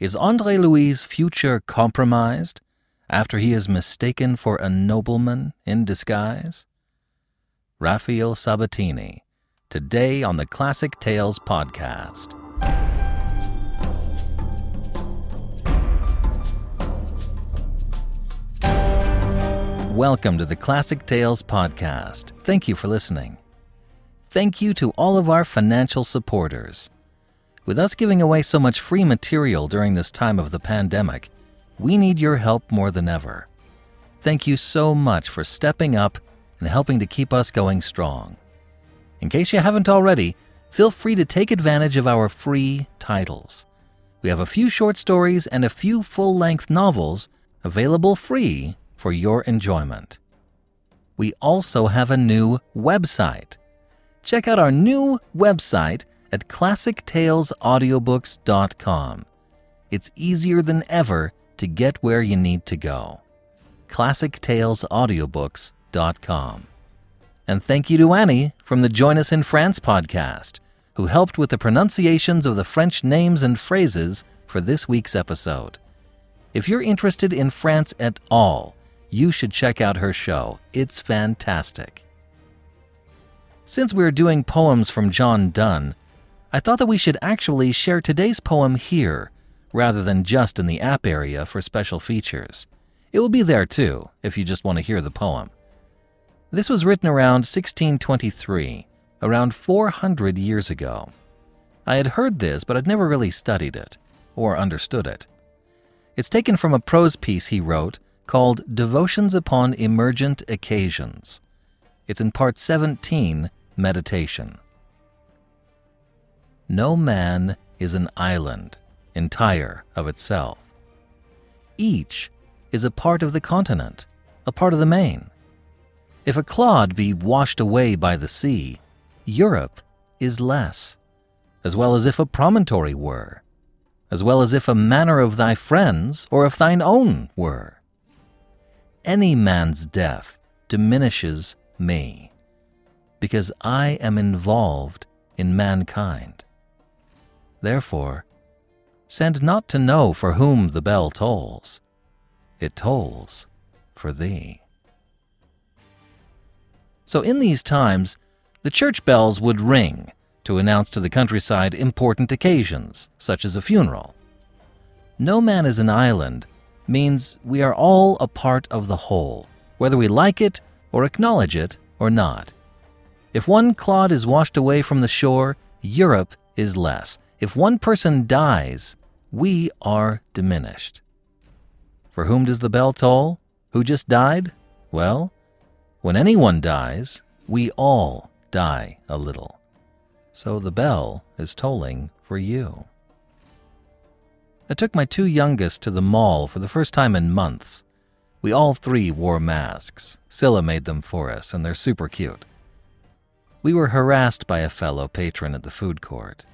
Is Andre Louis' future compromised after he is mistaken for a nobleman in disguise? Raphael Sabatini, today on the Classic Tales podcast. Welcome to the Classic Tales podcast. Thank you for listening. Thank you to all of our financial supporters. With us giving away so much free material during this time of the pandemic, we need your help more than ever. Thank you so much for stepping up and helping to keep us going strong. In case you haven't already, feel free to take advantage of our free titles. We have a few short stories and a few full length novels available free for your enjoyment. We also have a new website. Check out our new website at classictalesaudiobooks.com. It's easier than ever to get where you need to go. classictalesaudiobooks.com. And thank you to Annie from the Join Us in France podcast, who helped with the pronunciations of the French names and phrases for this week's episode. If you're interested in France at all, you should check out her show. It's fantastic. Since we're doing poems from John Donne, I thought that we should actually share today's poem here rather than just in the app area for special features. It will be there too if you just want to hear the poem. This was written around 1623, around 400 years ago. I had heard this, but I'd never really studied it or understood it. It's taken from a prose piece he wrote called Devotions Upon Emergent Occasions. It's in part 17, Meditation. No man is an island, entire of itself. Each is a part of the continent, a part of the main. If a clod be washed away by the sea, Europe is less, as well as if a promontory were, as well as if a manor of thy friends or of thine own were any man's death diminishes me, because I am involved in mankind. Therefore, send not to know for whom the bell tolls, it tolls for thee. So, in these times, the church bells would ring to announce to the countryside important occasions, such as a funeral. No man is an island means we are all a part of the whole, whether we like it or acknowledge it or not. If one clod is washed away from the shore, Europe is less. If one person dies, we are diminished. For whom does the bell toll? Who just died? Well, when anyone dies, we all die a little. So the bell is tolling for you. I took my two youngest to the mall for the first time in months. We all three wore masks. Scylla made them for us, and they're super cute. We were harassed by a fellow patron at the food court,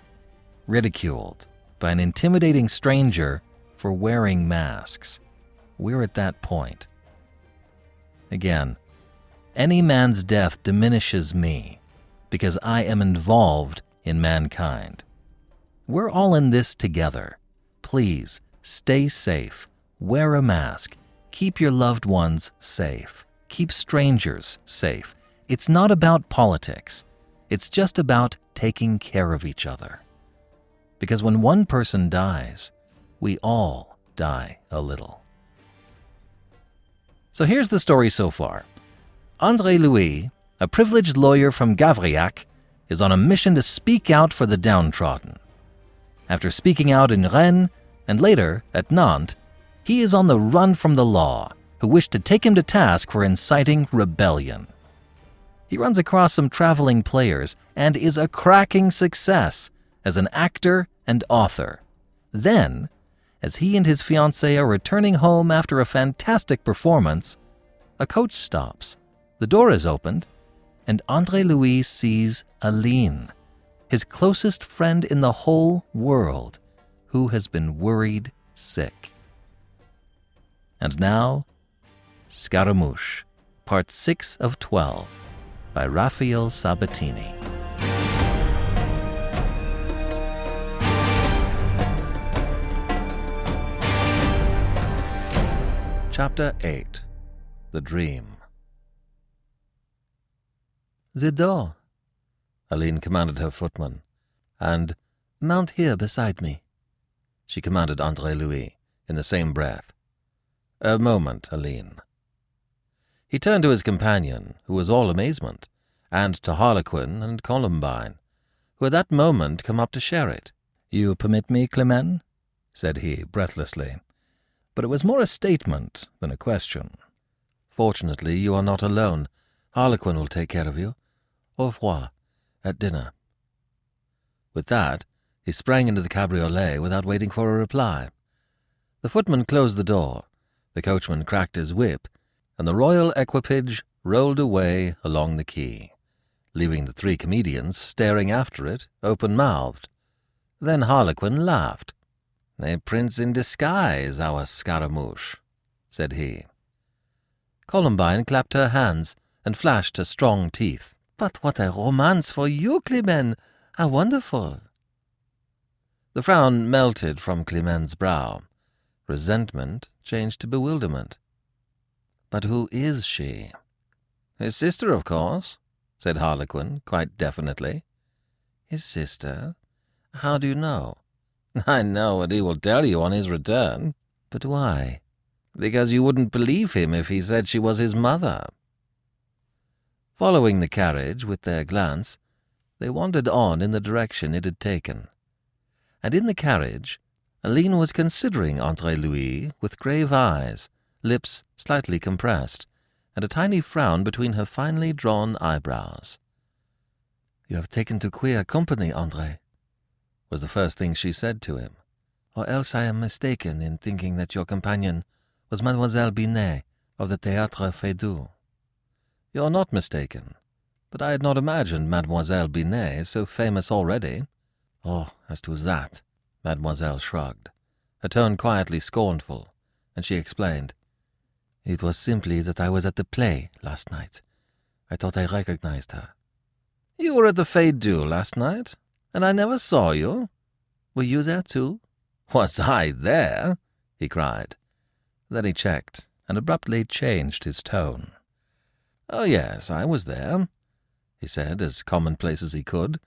ridiculed by an intimidating stranger for wearing masks. We're at that point. Again, any man's death diminishes me because I am involved in mankind. We're all in this together. Please stay safe, wear a mask, keep your loved ones safe, keep strangers safe. It's not about politics, it's just about taking care of each other. Because when one person dies, we all die a little. So here's the story so far Andre Louis, a privileged lawyer from Gavrillac, is on a mission to speak out for the downtrodden. After speaking out in Rennes and later at Nantes, he is on the run from the law, who wish to take him to task for inciting rebellion. He runs across some traveling players and is a cracking success as an actor and author. Then, as he and his fiancée are returning home after a fantastic performance, a coach stops. The door is opened, and Andre Louis sees Aline, his closest friend in the whole world, who has been worried sick. And now, Scaramouche, Part 6 of 12, by Raphael Sabatini. Chapter 8 The Dream The door, Aline commanded her footman, and mount here beside me, she commanded Andre Louis in the same breath. A moment, Aline. He turned to his companion, who was all amazement, and to Harlequin and Columbine, who at that moment come up to share it. You permit me, Clement? said he, breathlessly but it was more a statement than a question. Fortunately, you are not alone. Harlequin will take care of you. Au revoir. At dinner. With that, he sprang into the cabriolet without waiting for a reply. The footman closed the door, the coachman cracked his whip, and the royal equipage rolled away along the quay, leaving the three comedians staring after it, open-mouthed. Then Harlequin laughed. A prince in disguise, our Scaramouche, said he. Columbine clapped her hands and flashed her strong teeth. But what a romance for you, Clement! How wonderful! The frown melted from Clement's brow. Resentment changed to bewilderment. But who is she? His sister, of course, said Harlequin, quite definitely. His sister? How do you know? I know what he will tell you on his return. But why? Because you wouldn't believe him if he said she was his mother. Following the carriage with their glance, they wandered on in the direction it had taken. And in the carriage, Aline was considering Andre Louis with grave eyes, lips slightly compressed, and a tiny frown between her finely drawn eyebrows. You have taken to queer company, Andre, was the first thing she said to him. Or else I am mistaken in thinking that your companion was Mademoiselle Binet of the Théâtre Feydeau. You're not mistaken, but I had not imagined Mademoiselle Binet so famous already. Oh, as to that, Mademoiselle shrugged, her tone quietly scornful, and she explained. It was simply that I was at the play last night. I thought I recognized her. You were at the Feydeau last night? And I never saw you. Were you there too? Was I there? he cried. Then he checked, and abruptly changed his tone. Oh, yes, I was there, he said, as commonplace as he could,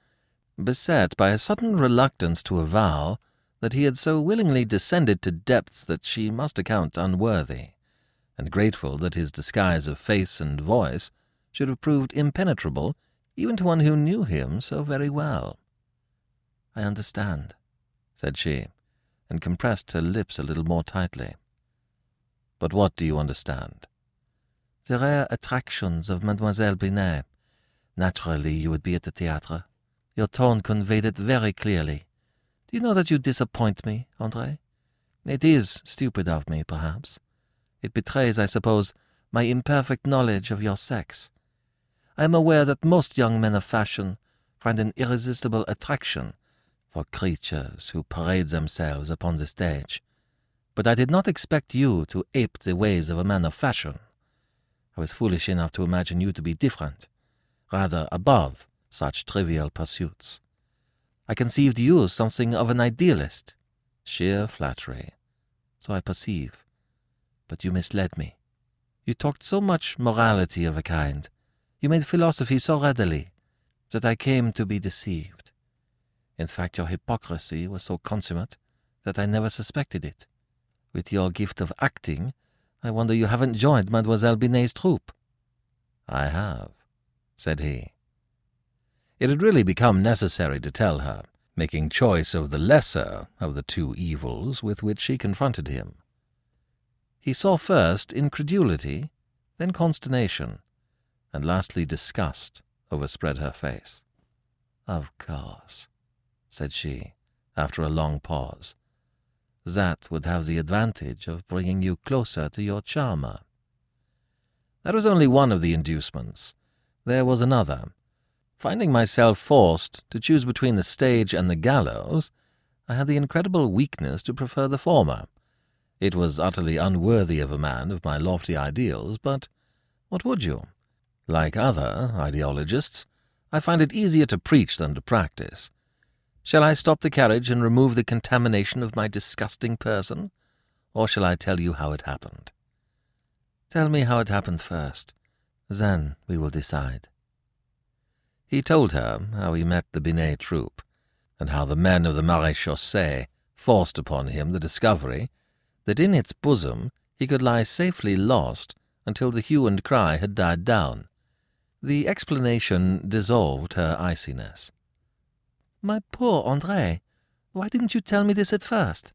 beset by a sudden reluctance to avow that he had so willingly descended to depths that she must account unworthy, and grateful that his disguise of face and voice should have proved impenetrable even to one who knew him so very well. I understand, said she, and compressed her lips a little more tightly. But what do you understand? The rare attractions of Mademoiselle Binet. Naturally, you would be at the theatre. Your tone conveyed it very clearly. Do you know that you disappoint me, Andre? It is stupid of me, perhaps. It betrays, I suppose, my imperfect knowledge of your sex. I am aware that most young men of fashion find an irresistible attraction for creatures who parade themselves upon the stage. But I did not expect you to ape the ways of a man of fashion. I was foolish enough to imagine you to be different, rather above such trivial pursuits. I conceived you something of an idealist. Sheer flattery. So I perceive. But you misled me. You talked so much morality of a kind, you made philosophy so readily, that I came to be deceived. In fact, your hypocrisy was so consummate that I never suspected it. With your gift of acting, I wonder you haven't joined Mademoiselle Binet's troupe. I have, said he. It had really become necessary to tell her, making choice of the lesser of the two evils with which she confronted him. He saw first incredulity, then consternation, and lastly disgust overspread her face. Of course, said she, after a long pause. That would have the advantage of bringing you closer to your charmer. That was only one of the inducements. There was another. Finding myself forced to choose between the stage and the gallows, I had the incredible weakness to prefer the former. It was utterly unworthy of a man of my lofty ideals, but what would you? Like other ideologists, I find it easier to preach than to practice. Shall I stop the carriage and remove the contamination of my disgusting person, or shall I tell you how it happened? Tell me how it happened first. Then we will decide. He told her how he met the Binet troupe, and how the men of the Maréchaussée forced upon him the discovery that in its bosom he could lie safely lost until the hue and cry had died down. The explanation dissolved her iciness. My poor Andre, why didn't you tell me this at first?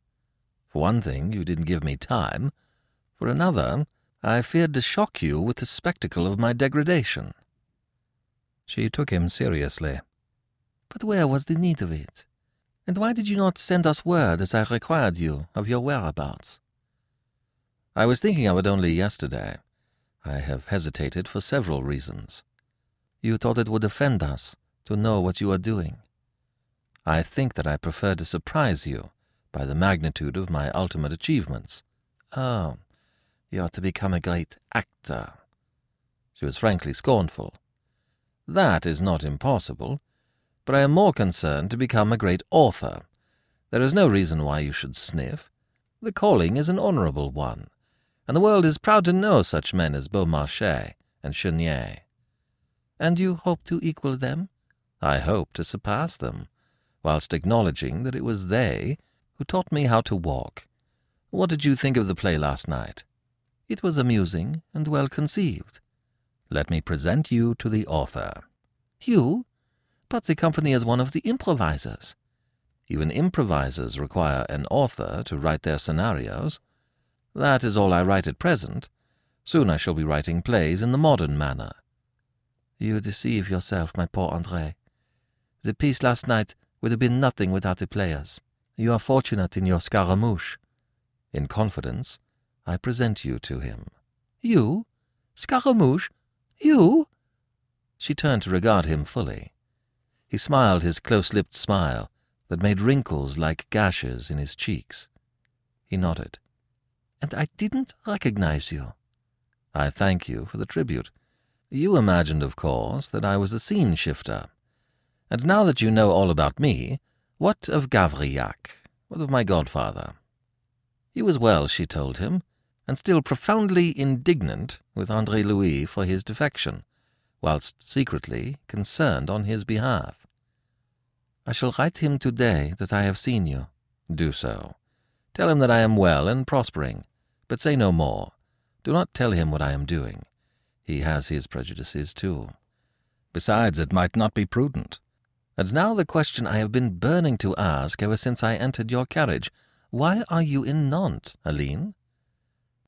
For one thing, you didn't give me time. For another, I feared to shock you with the spectacle of my degradation. She took him seriously. But where was the need of it? And why did you not send us word as I required you of your whereabouts? I was thinking of it only yesterday. I have hesitated for several reasons. You thought it would offend us to know what you are doing. I think that I prefer to surprise you by the magnitude of my ultimate achievements. Oh, you are to become a great actor. She was frankly scornful. That is not impossible, but I am more concerned to become a great author. There is no reason why you should sniff. The calling is an honorable one, and the world is proud to know such men as Beaumarchais and Chenier. And you hope to equal them? I hope to surpass them, whilst acknowledging that it was they who taught me how to walk. What did you think of the play last night? It was amusing and well conceived. Let me present you to the author. You? But the company is one of the improvisers. Even improvisers require an author to write their scenarios. That is all I write at present. Soon I shall be writing plays in the modern manner. You deceive yourself, my poor Andre. The piece last night would have been nothing without the players. You are fortunate in your Scaramouche. In confidence, I present you to him. You? Scaramouche? You? She turned to regard him fully. He smiled his close-lipped smile that made wrinkles like gashes in his cheeks. He nodded. And I didn't recognize you. I thank you for the tribute. You imagined, of course, that I was a scene shifter. And now that you know all about me, what of Gavrillac? What of my godfather? He was well, she told him, and still profoundly indignant with Andre Louis for his defection, whilst secretly concerned on his behalf. I shall write him today that I have seen you. Do so. Tell him that I am well and prospering, but say no more. Do not tell him what I am doing. He has his prejudices too. Besides, it might not be prudent. And now the question I have been burning to ask ever since I entered your carriage. Why are you in Nantes, Aline?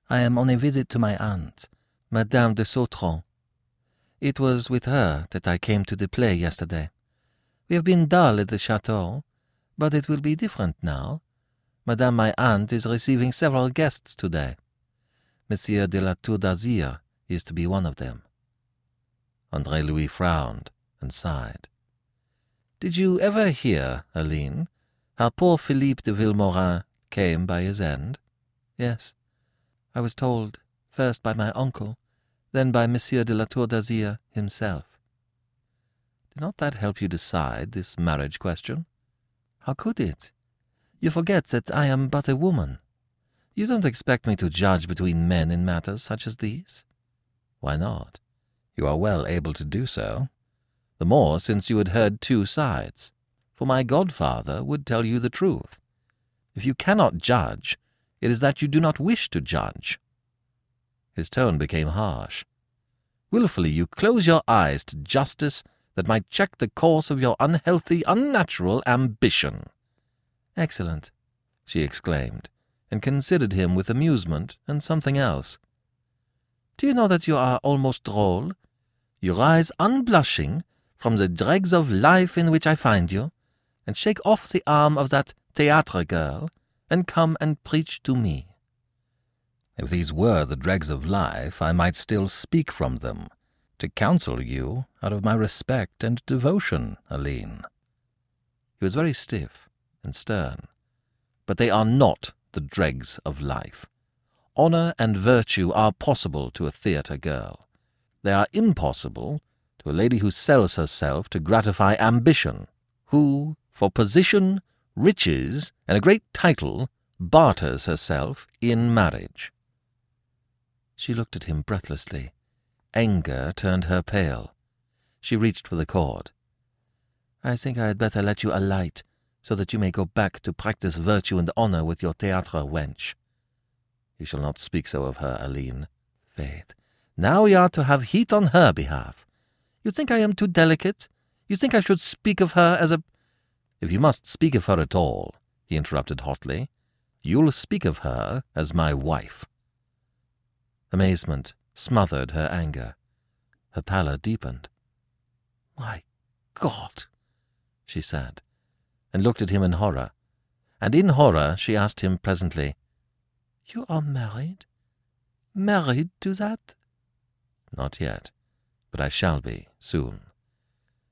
I am on a visit to my aunt, Madame de Sautron. It was with her that I came to the play yesterday. We have been dull at the chateau, but it will be different now. Madame my aunt is receiving several guests today. Monsieur de la Tour d'Azyr is to be one of them. Andre Louis frowned and sighed. Did you ever hear, Aline, how poor Philippe de Vilmorin came by his end? Yes. I was told, first by my uncle, then by Monsieur de la Tour d'Azyr himself. Did not that help you decide this marriage question? How could it? You forget that I am but a woman. You don't expect me to judge between men in matters such as these? Why not? You are well able to do so. The more since you had heard two sides. For my godfather would tell you the truth. If you cannot judge, it is that you do not wish to judge. His tone became harsh. Wilfully you close your eyes to justice that might check the course of your unhealthy, unnatural ambition. Excellent, she exclaimed, and considered him with amusement and something else. Do you know that you are almost droll? You rise unblushing from the dregs of life in which I find you, and shake off the arm of that theatre girl, and come and preach to me. If these were the dregs of life, I might still speak from them, to counsel you out of my respect and devotion, Aline. He was very stiff and stern. But they are not the dregs of life. Honour and virtue are possible to a theatre girl. They are impossible to a lady who sells herself to gratify ambition, who, for position, riches, and a great title, barters herself in marriage. She looked at him breathlessly. Anger turned her pale. She reached for the cord. I think I had better let you alight, so that you may go back to practice virtue and honour with your theatre wench. You shall not speak so of her, Aline. Faith, now we are to have heat on her behalf. You think I am too delicate? You think I should speak of her as a... If you must speak of her at all, he interrupted hotly, you'll speak of her as my wife. Amazement smothered her anger. Her pallor deepened. My God, she said, and looked at him in horror. And in horror she asked him presently, You are married? Married to that? Not yet, but I shall be soon.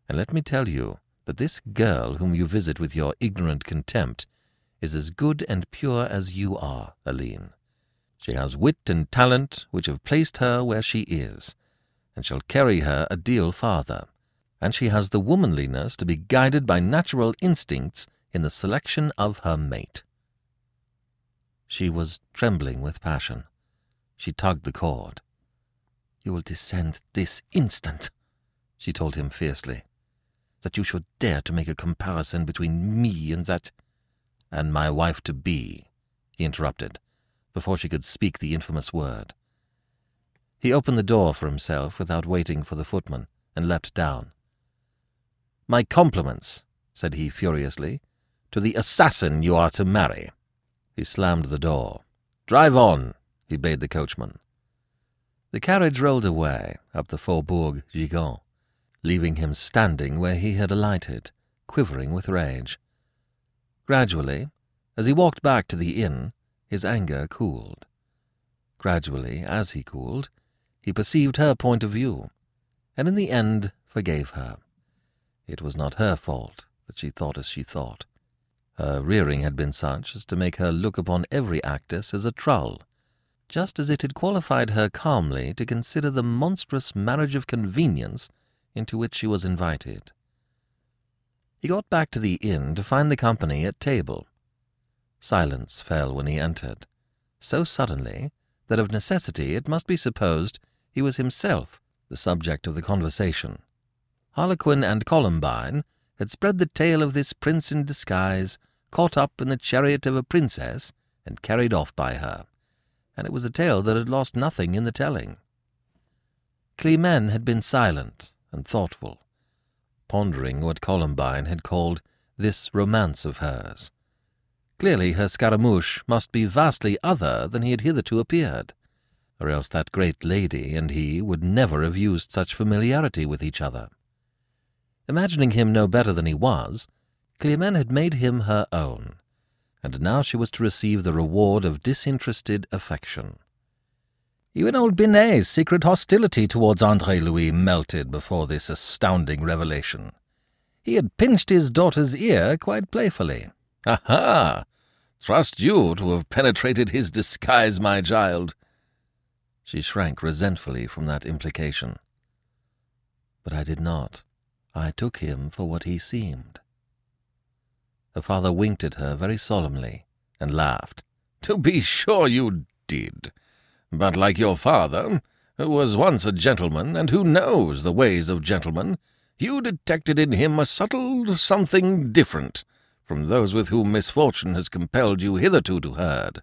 And let me tell you that this girl whom you visit with your ignorant contempt is as good and pure as you are, Aline. She has wit and talent which have placed her where she is, and shall carry her a deal farther, and she has the womanliness to be guided by natural instincts in the selection of her mate. She was trembling with passion. She tugged the cord. You will descend this instant, she told him fiercely that you should dare to make a comparison between me and that. And my wife to be, he interrupted, before she could speak the infamous word. He opened the door for himself without waiting for the footman, and leapt down. My compliments, said he furiously, to the assassin you are to marry. He slammed the door. Drive on, he bade the coachman. The carriage rolled away up the Faubourg Gigot leaving him standing where he had alighted, quivering with rage. Gradually, as he walked back to the inn, his anger cooled. Gradually, as he cooled, he perceived her point of view, and in the end forgave her. It was not her fault that she thought as she thought. Her rearing had been such as to make her look upon every actress as a trull, just as it had qualified her calmly to consider the monstrous marriage of convenience into which she was invited. He got back to the inn to find the company at table. Silence fell when he entered, so suddenly that of necessity it must be supposed he was himself the subject of the conversation. Harlequin and Columbine had spread the tale of this prince in disguise, caught up in the chariot of a princess, and carried off by her, and it was a tale that had lost nothing in the telling. Climene had been silent, and thoughtful, pondering what Columbine had called this romance of hers. Clearly her Scaramouche must be vastly other than he had hitherto appeared, or else that great lady and he would never have used such familiarity with each other. Imagining him no better than he was, Climene had made him her own, and now she was to receive the reward of disinterested affection. Even old Binet's secret hostility towards Andre Louis melted before this astounding revelation. He had pinched his daughter's ear quite playfully. Aha! Trust you to have penetrated his disguise, my child. She shrank resentfully from that implication. But I did not. I took him for what he seemed. Her father winked at her very solemnly and laughed. To be sure you did. But like your father, who was once a gentleman and who knows the ways of gentlemen, you detected in him a subtle something different from those with whom misfortune has compelled you hitherto to herd.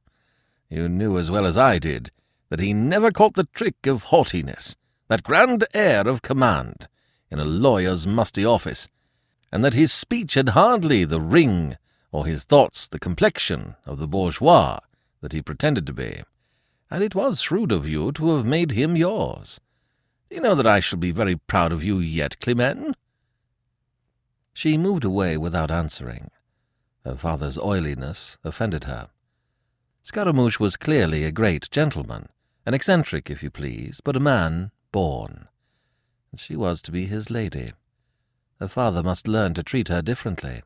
You knew as well as I did that he never caught the trick of haughtiness, that grand air of command, in a lawyer's musty office, and that his speech had hardly the ring, or his thoughts the complexion, of the bourgeois that he pretended to be and it was shrewd of you to have made him yours. Do you know that I shall be very proud of you yet, Climene? She moved away without answering. Her father's oiliness offended her. Scaramouche was clearly a great gentleman, an eccentric, if you please, but a man born. And she was to be his lady. Her father must learn to treat her differently.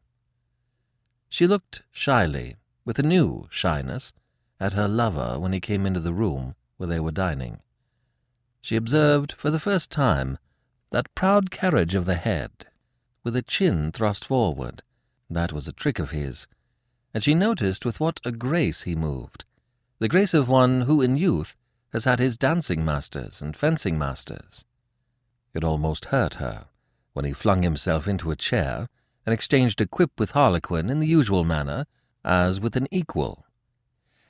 She looked shyly, with a new shyness, at her lover when he came into the room where they were dining. She observed for the first time that proud carriage of the head, with a chin thrust forward. That was a trick of his, and she noticed with what a grace he moved, the grace of one who in youth has had his dancing masters and fencing masters. It almost hurt her when he flung himself into a chair and exchanged a quip with Harlequin in the usual manner, as with an equal.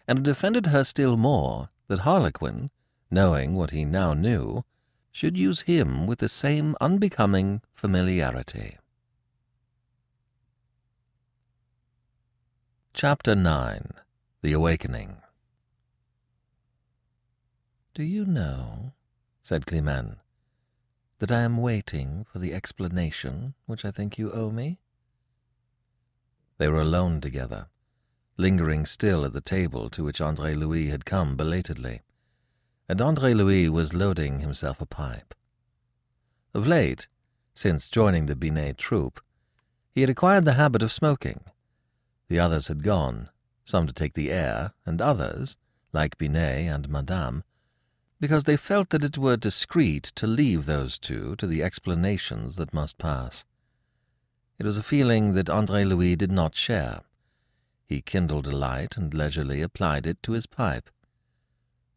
And it offended her still more that Harlequin, knowing what he now knew, should use him with the same unbecoming familiarity. Chapter 9 The Awakening Do you know, said Climene, that I am waiting for the explanation which I think you owe me? They were alone together, lingering still at the table to which Andre Louis had come belatedly, and Andre Louis was loading himself a pipe. Of late, since joining the Binet troupe, he had acquired the habit of smoking. The others had gone, some to take the air, and others, like Binet and Madame, because they felt that it were discreet to leave those two to the explanations that must pass. It was a feeling that Andre Louis did not share. He kindled a light and leisurely applied it to his pipe.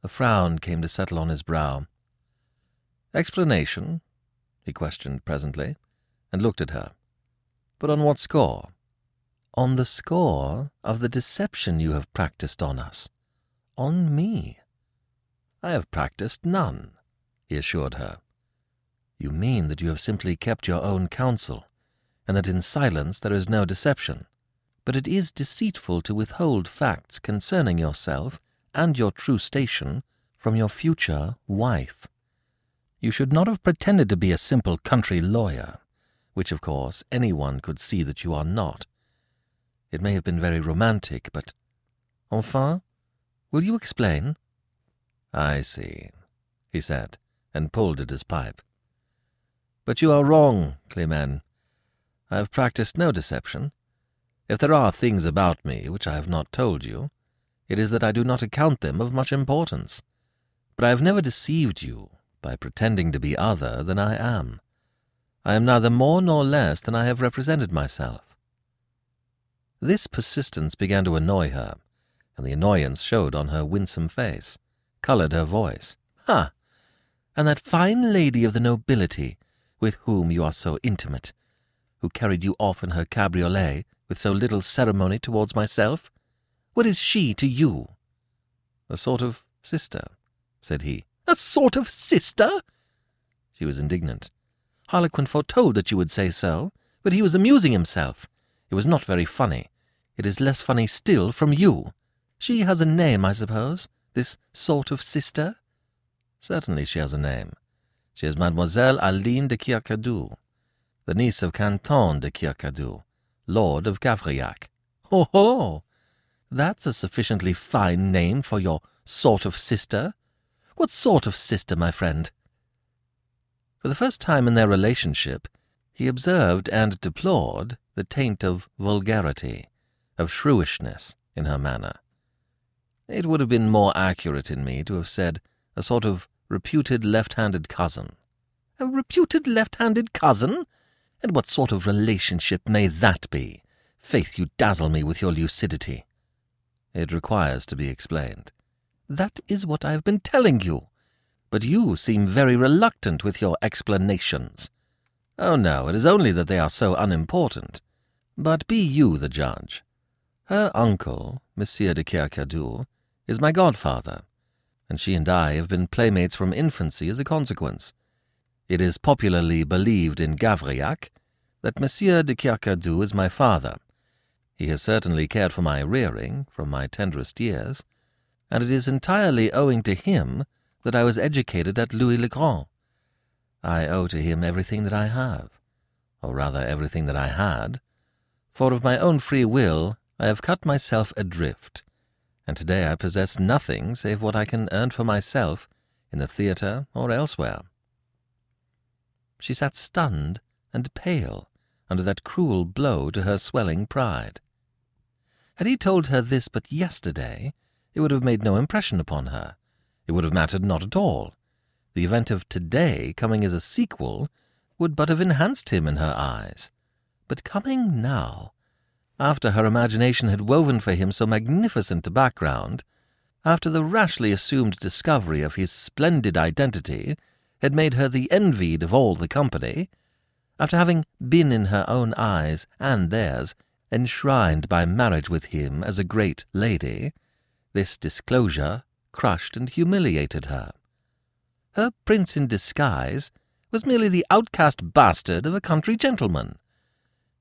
A frown came to settle on his brow. Explanation? he questioned presently, and looked at her. But on what score? On the score of the deception you have practiced on us. On me. I have practiced none, he assured her. You mean that you have simply kept your own counsel, and that in silence there is no deception. But it is deceitful to withhold facts concerning yourself and your true station from your future wife. You should not have pretended to be a simple country lawyer, which, of course, anyone could see that you are not. It may have been very romantic, but... Enfin, will you explain? I see, he said, and pulled at his pipe. But you are wrong, Climene. I have practiced no deception. If there are things about me which I have not told you, it is that I do not account them of much importance. But I have never deceived you by pretending to be other than I am. I am neither more nor less than I have represented myself. This persistence began to annoy her, and the annoyance showed on her winsome face coloured her voice. Ha! And that fine lady of the nobility, with whom you are so intimate, who carried you off in her cabriolet with so little ceremony towards myself? What is she to you? A sort of sister, said he. A sort of sister? She was indignant. Harlequin foretold that you would say so, but he was amusing himself. It was not very funny. It is less funny still from you. She has a name, I suppose this sort of sister? Certainly she has a name. She is Mademoiselle Aline de Kercadiou, the niece of Quintin de Kercadiou, Lord of Gavrillac. Ho ho! That's a sufficiently fine name for your sort of sister. What sort of sister, my friend? For the first time in their relationship, he observed and deplored the taint of vulgarity, of shrewishness in her manner. It would have been more accurate in me to have said a sort of reputed left-handed cousin. A reputed left-handed cousin? And what sort of relationship may that be? Faith, you dazzle me with your lucidity. It requires to be explained. That is what I have been telling you. But you seem very reluctant with your explanations. Oh, no, it is only that they are so unimportant. But be you the judge. Her uncle, Monsieur de Kercadiou, is my godfather, and she and I have been playmates from infancy as a consequence. It is popularly believed in Gavrillac that Monsieur de Kercadiou is my father. He has certainly cared for my rearing from my tenderest years, and it is entirely owing to him that I was educated at Louis le Grand. I owe to him everything that I have, or rather everything that I had, for of my own free will I have cut myself adrift and today I possess nothing save what I can earn for myself in the theatre or elsewhere. She sat stunned and pale under that cruel blow to her swelling pride. Had he told her this but yesterday, it would have made no impression upon her. It would have mattered not at all. The event of today coming as a sequel would but have enhanced him in her eyes. But coming now, after her imagination had woven for him so magnificent a background, after the rashly assumed discovery of his splendid identity had made her the envied of all the company, after having been in her own eyes and theirs enshrined by marriage with him as a great lady, this disclosure crushed and humiliated her. Her prince in disguise was merely the outcast bastard of a country gentleman.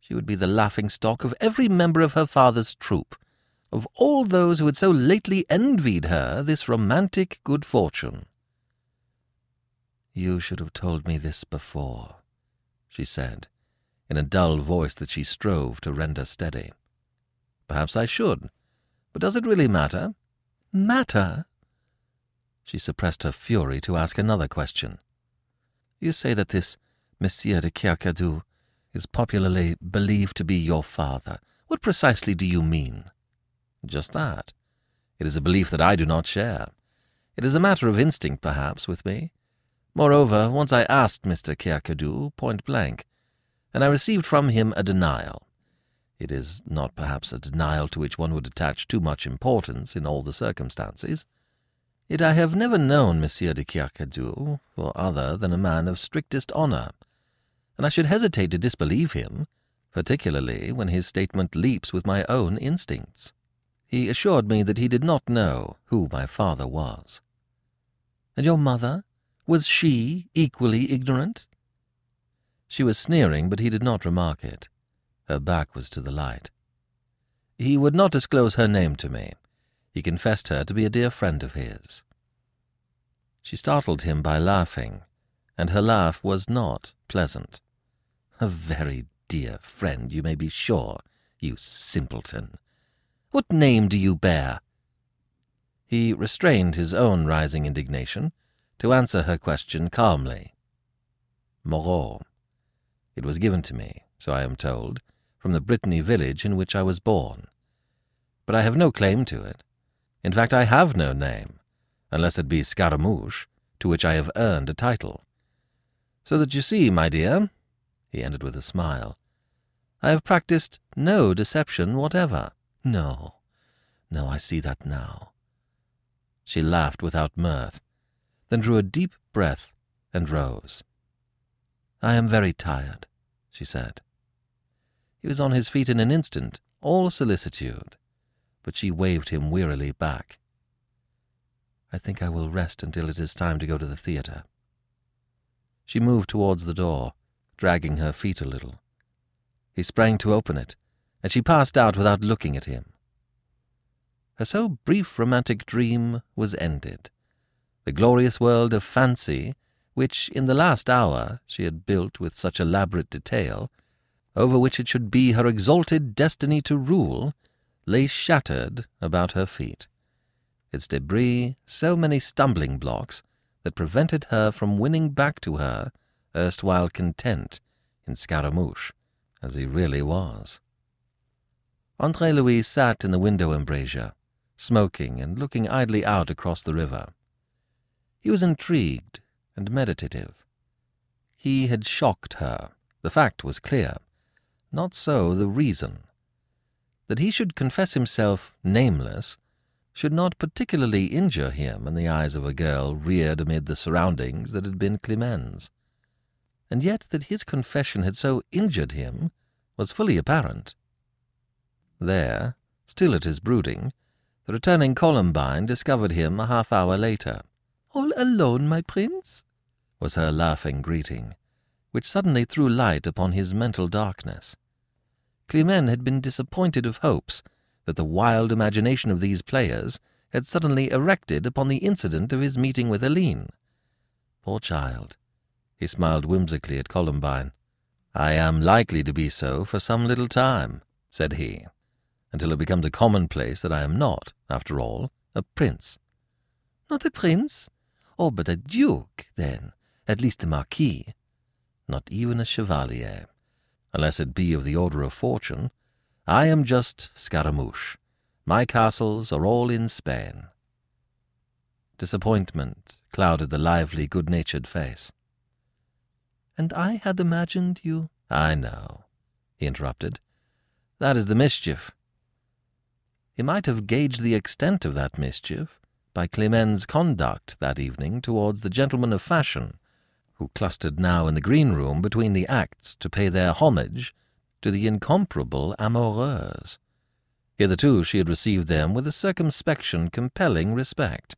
She would be the laughing stock of every member of her father's troupe, of all those who had so lately envied her this romantic good fortune. You should have told me this before, she said, in a dull voice that she strove to render steady. Perhaps I should, but does it really matter? Matter? She suppressed her fury to ask another question. You say that this Monsieur de Kercadiou is popularly believed to be your father. What precisely do you mean? Just that. It is a belief that I do not share. It is a matter of instinct, perhaps, with me. Moreover, once I asked Mr. Kercadiou point blank, and I received from him a denial. It is not perhaps a denial to which one would attach too much importance in all the circumstances. Yet I have never known Monsieur de Kercadiou for other than a man of strictest honour, and I should hesitate to disbelieve him, particularly when his statement leaps with my own instincts. He assured me that he did not know who my father was. And your mother? Was she equally ignorant? She was sneering, but he did not remark it. Her back was to the light. He would not disclose her name to me. He confessed her to be a dear friend of his. She startled him by laughing, and her laugh was not pleasant. A very dear friend, you may be sure, you simpleton. What name do you bear? He restrained his own rising indignation to answer her question calmly. Moreau. It was given to me, so I am told, from the Brittany village in which I was born. But I have no claim to it. In fact, I have no name, unless it be Scaramouche, to which I have earned a title. So that you see, my dear, he ended with a smile, I have practiced no deception whatever. No, no, I see that now. She laughed without mirth, then drew a deep breath and rose. I am very tired, she said. He was on his feet in an instant, all solicitude, but she waved him wearily back. I think I will rest until it is time to go to the theatre. She moved towards the door, dragging her feet a little. He sprang to open it, and she passed out without looking at him. Her so brief romantic dream was ended the glorious world of fancy, which in the last hour she had built with such elaborate detail, over which it should be her exalted destiny to rule, lay shattered about her feet. Its debris so many stumbling blocks that prevented her from winning back to her erstwhile content in Scaramouche, as he really was. Andre Louis sat in the window embrasure, smoking and looking idly out across the river. He was intrigued and meditative. He had shocked her. The fact was clear. Not so the reason. That he should confess himself nameless should not particularly injure him in the eyes of a girl reared amid the surroundings that had been Climene's. And yet that his confession had so injured him was fully apparent. There, still at his brooding, the returning Columbine discovered him a half hour later. All alone, my prince? was her laughing greeting, which suddenly threw light upon his mental darkness. Climene had been disappointed of hopes that the wild imagination of these players had suddenly erected upon the incident of his meeting with Aline. Poor child! He smiled whimsically at Columbine. I am likely to be so for some little time, said he, until it becomes a commonplace that I am not, after all, a prince. Not a prince? Oh, but a duke, then, at least a marquis. Not even a chevalier, unless it be of the order of fortune. I am just Scaramouche. My castles are all in Spain. Disappointment clouded the lively, good-natured face. And I had imagined you... I know, he interrupted. That is the mischief. He might have gauged the extent of that mischief by Climene's conduct that evening towards the gentlemen of fashion, who clustered now in the green room between the acts to pay their homage to the incomparable amoureuse. Hitherto she had received them with a circumspection compelling respect.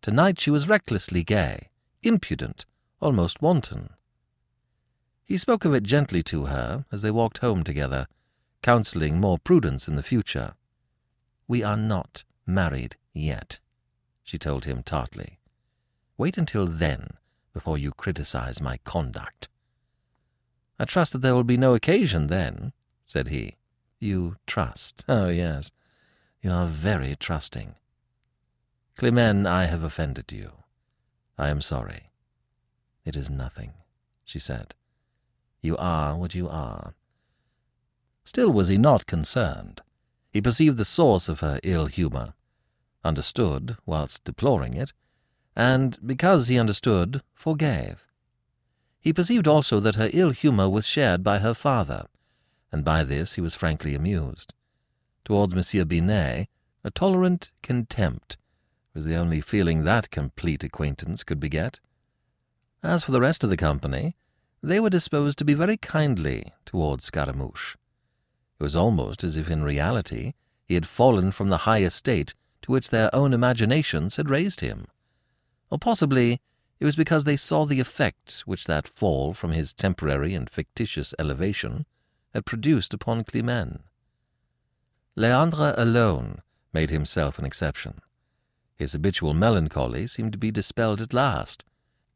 Tonight she was recklessly gay, impudent, almost wanton. He spoke of it gently to her as they walked home together, counselling more prudence in the future. We are not married yet, she told him tartly. Wait until then before you criticize my conduct. I trust that there will be no occasion then, said he. You trust? Oh, yes. You are very trusting. Climene, I have offended you. I am sorry. It is nothing, she said. You are what you are. Still was he not concerned. He perceived the source of her ill humour, understood whilst deploring it, and, because he understood, forgave. He perceived also that her ill humour was shared by her father, and by this he was frankly amused. Towards Monsieur Binet, a tolerant contempt was the only feeling that complete acquaintance could beget. As for the rest of the company, they were disposed to be very kindly towards Scaramouche. It was almost as if in reality he had fallen from the high estate to which their own imaginations had raised him. Or possibly it was because they saw the effect which that fall from his temporary and fictitious elevation had produced upon Climene. Leandre alone made himself an exception. His habitual melancholy seemed to be dispelled at last,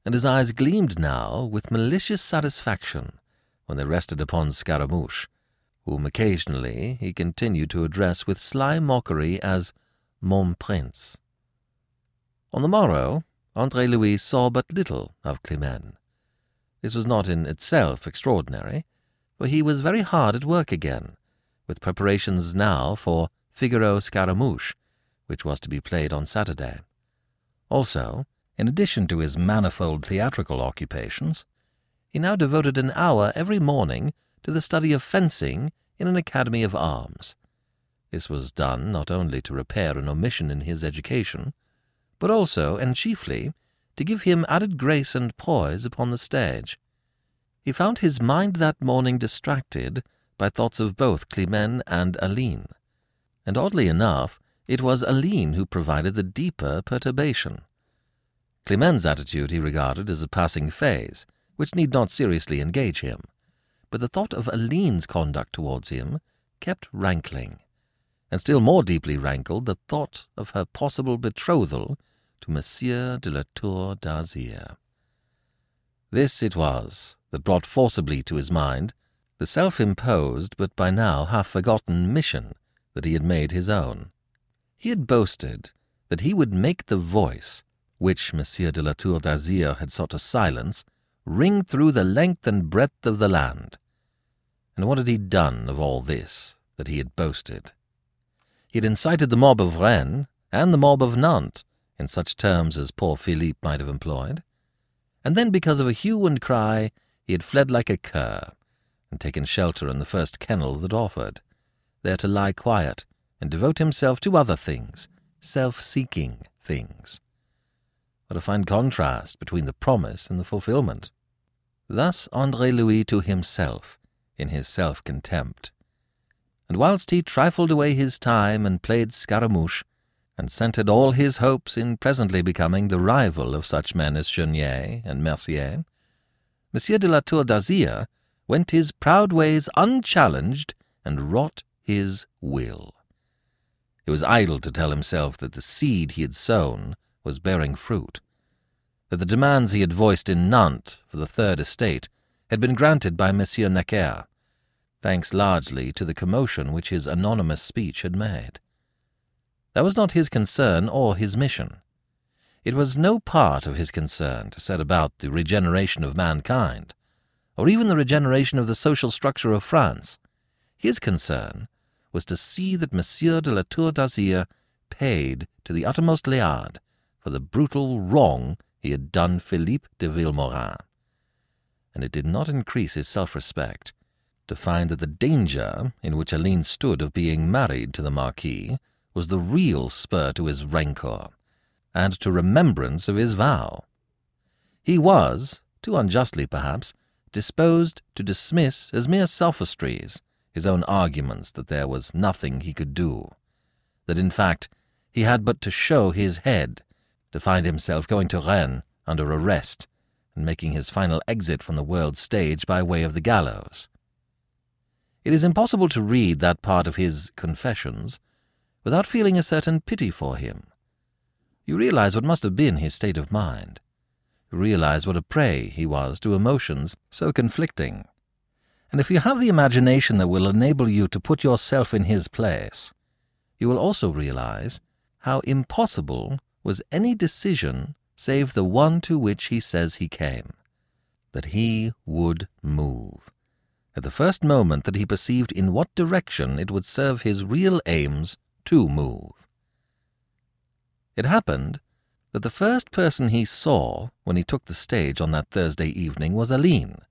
and his eyes gleamed now with malicious satisfaction when they rested upon Scaramouche, whom occasionally he continued to address with sly mockery as Mon Prince. On the morrow, Andre Louis saw but little of Climene. This was not in itself extraordinary, for he was very hard at work again, with preparations now for Figaro Scaramouche, which was to be played on Saturday. Also, in addition to his manifold theatrical occupations, he now devoted an hour every morning to the study of fencing in an academy of arms. This was done not only to repair an omission in his education, but also, and chiefly, to give him added grace and poise upon the stage. He found his mind that morning distracted by thoughts of both Climene and Aline, and oddly enough, it was Aline who provided the deeper perturbation. Climene's attitude he regarded as a passing phase, which need not seriously engage him, but the thought of Aline's conduct towards him kept rankling, and still more deeply rankled the thought of her possible betrothal to Monsieur de la Tour d'Azyr. This it was that brought forcibly to his mind the self-imposed but by now half-forgotten mission that he had made his own. He had boasted that he would make the voice, which Monsieur de la Tour d'Azyr had sought to silence, ring through the length and breadth of the land. And what had he done of all this that he had boasted? He had incited the mob of Rennes and the mob of Nantes, in such terms as poor Philippe might have employed. And then, because of a hue and cry, he had fled like a cur, and taken shelter in the first kennel that offered, there to lie quiet and devote himself to other things, self-seeking things. What a fine contrast between the promise and the fulfillment. Thus Andre Louis to himself, in his self-contempt. And whilst he trifled away his time and played Scaramouche, and centred all his hopes in presently becoming the rival of such men as Chenier and Mercier, Monsieur de la Tour d'Azyr went his proud ways unchallenged and wrought his will. It was idle to tell himself that the seed he had sown was bearing fruit, that the demands he had voiced in Nantes for the Third Estate had been granted by Monsieur Necker, thanks largely to the commotion which his anonymous speech had made. That was not his concern or his mission. It was no part of his concern to set about the regeneration of mankind, or even the regeneration of the social structure of France. His concern was to see that Monsieur de la Tour d'Azyr paid to the uttermost liard for the brutal wrong he had done Philippe de Vilmorin. And it did not increase his self-respect to find that the danger in which Aline stood of being married to the Marquis was the real spur to his rancour, and to remembrance of his vow. He was, too unjustly perhaps, disposed to dismiss as mere sophistries his own arguments that there was nothing he could do, that in fact he had but to show his head to find himself going to Rennes under arrest and making his final exit from the world's stage by way of the gallows. It is impossible to read that part of his Confessions without feeling a certain pity for him. You realize what must have been his state of mind. You realize what a prey he was to emotions so conflicting. And if you have the imagination that will enable you to put yourself in his place, you will also realize how impossible was any decision save the one to which he says he came that he would move. At the first moment that he perceived in what direction it would serve his real aims to move. It happened that the first person he saw when he took the stage on that Thursday evening was Aline.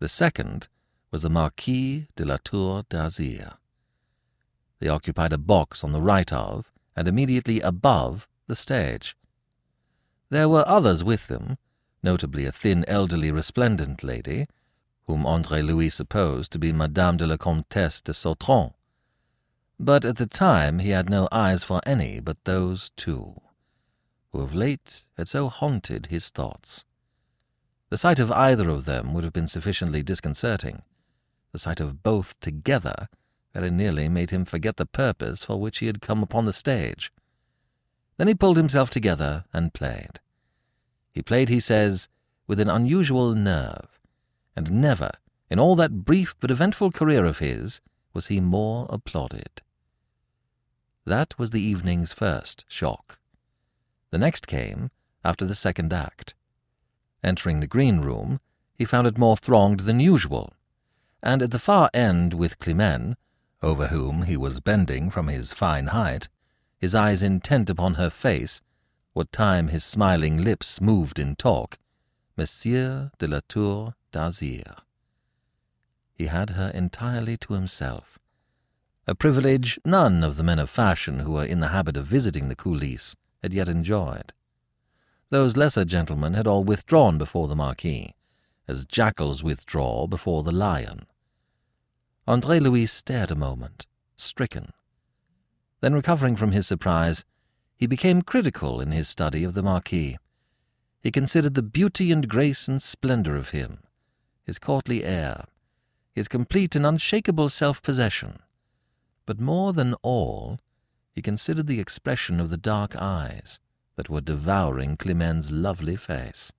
The second was the Marquis de la Tour d'Azyr. They occupied a box on the right of, and immediately above, the stage. There were others with them, notably a thin, elderly, resplendent lady, whom Andre Louis supposed to be Madame de la Comtesse de Sautron. But at the time he had no eyes for any but those two, who of late had so haunted his thoughts. The sight of either of them would have been sufficiently disconcerting. The sight of both together very nearly made him forget the purpose for which he had come upon the stage. Then he pulled himself together and played. He played, he says, with an unusual nerve, and never, in all that brief but eventful career of his, was he more applauded. That was the evening's first shock. The next came after the second act. Entering the green room, he found it more thronged than usual, and at the far end with Climene, over whom he was bending from his fine height, his eyes intent upon her face, what time his smiling lips moved in talk, Monsieur de la Tour d'Azyr. He had her entirely to himself, a privilege none of the men of fashion who were in the habit of visiting the coulisses had yet enjoyed. Those lesser gentlemen had all withdrawn before the Marquis, as jackals withdraw before the lion. Andre Louis stared a moment, stricken. Then, recovering from his surprise, he became critical in his study of the Marquis. He considered the beauty and grace and splendor of him, his courtly air, his complete and unshakable self possession. But more than all, he considered the expression of the dark eyes that were devouring Climene's lovely face,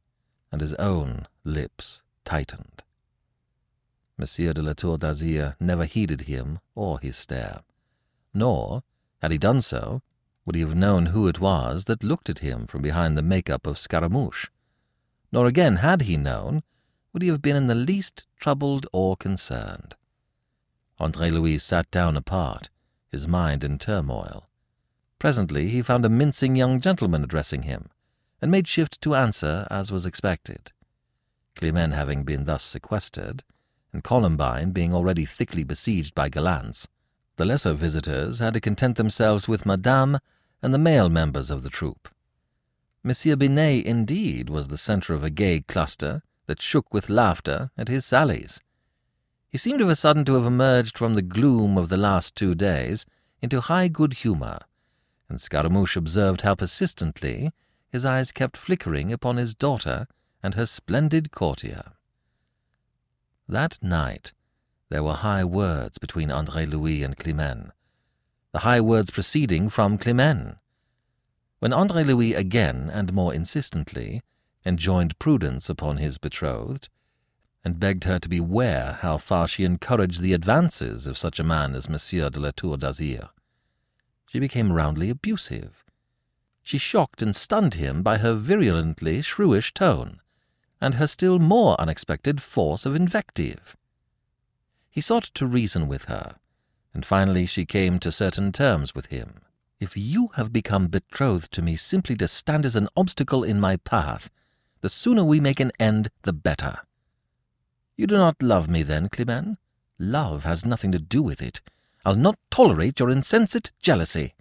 and his own lips tightened. Monsieur de la Tour d'Azyr never heeded him or his stare, nor, had he done so, would he have known who it was that looked at him from behind the make-up of Scaramouche. Nor again, had he known, would he have been in the least troubled or concerned. Andre Louis sat down apart, his mind in turmoil. Presently he found a mincing young gentleman addressing him, and made shift to answer as was expected. Climene having been thus sequestered, and Columbine being already thickly besieged by gallants, the lesser visitors had to content themselves with Madame and the male members of the troupe. Monsieur Binet, indeed, was the centre of a gay cluster that shook with laughter at his sallies. He seemed of a sudden to have emerged from the gloom of the last two days into high good humour, and Scaramouche observed how persistently his eyes kept flickering upon his daughter and her splendid courtier. That night there were high words between Andre Louis and Climene, the high words proceeding from Climene. When Andre Louis again and more insistently enjoined prudence upon his betrothed, and begged her to beware how far she encouraged the advances of such a man as Monsieur de la Tour d'Azyr, she became roundly abusive. She shocked and stunned him by her virulently shrewish tone, and her still more unexpected force of invective. He sought to reason with her, and finally she came to certain terms with him. If you have become betrothed to me simply to stand as an obstacle in my path, the sooner we make an end, the better. You do not love me then, Climene? Love has nothing to do with it. I'll not tolerate your insensate jealousy.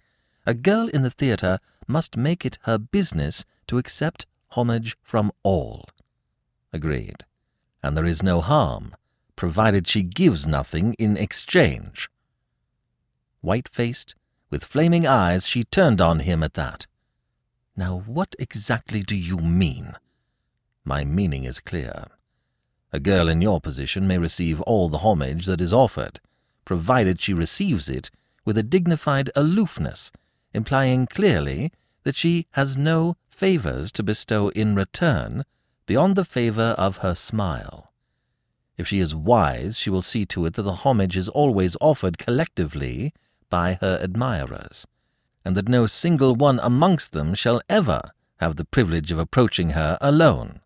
A girl in the theatre must make it her business to accept homage from all. Agreed. And there is no harm, provided she gives nothing in exchange. White faced, with flaming eyes, she turned on him at that. Now, what exactly do you mean? My meaning is clear. A girl in your position may receive all the homage that is offered, provided she receives it with a dignified aloofness, implying clearly that she has no favors to bestow in return beyond the favor of her smile. If she is wise, she will see to it that the homage is always offered collectively by her admirers, and that no single one amongst them shall ever have the privilege of approaching her alone.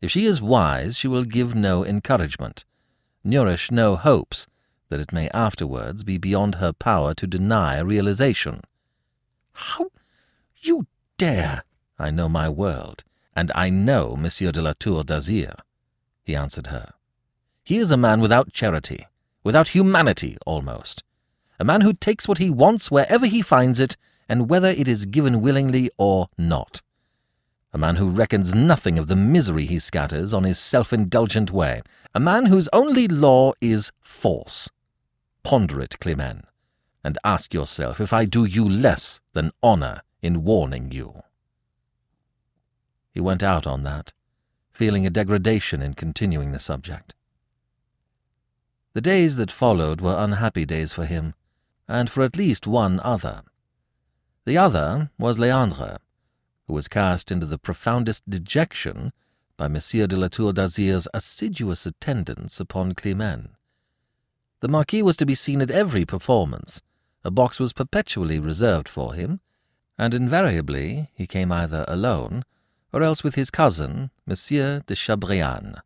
If she is wise, she will give no encouragement, nourish no hopes that it may afterwards be beyond her power to deny realization. How you dare! I know my world, and I know Monsieur de la Tour d'Azyr, he answered her. He is a man without charity, without humanity almost, a man who takes what he wants wherever he finds it, and whether it is given willingly or not a man who reckons nothing of the misery he scatters on his self indulgent way, a man whose only law is force. Ponder it, Climene, and ask yourself if I do you less than honor in warning you. He went out on that, feeling a degradation in continuing the subject. The days that followed were unhappy days for him, and for at least one other. The other was Leandre, who was cast into the profoundest dejection by Monsieur de la Tour d'Azyr's assiduous attendance upon Climene. The Marquis was to be seen at every performance. A box was perpetually reserved for him, and invariably he came either alone or else with his cousin, Monsieur de Chabrillane.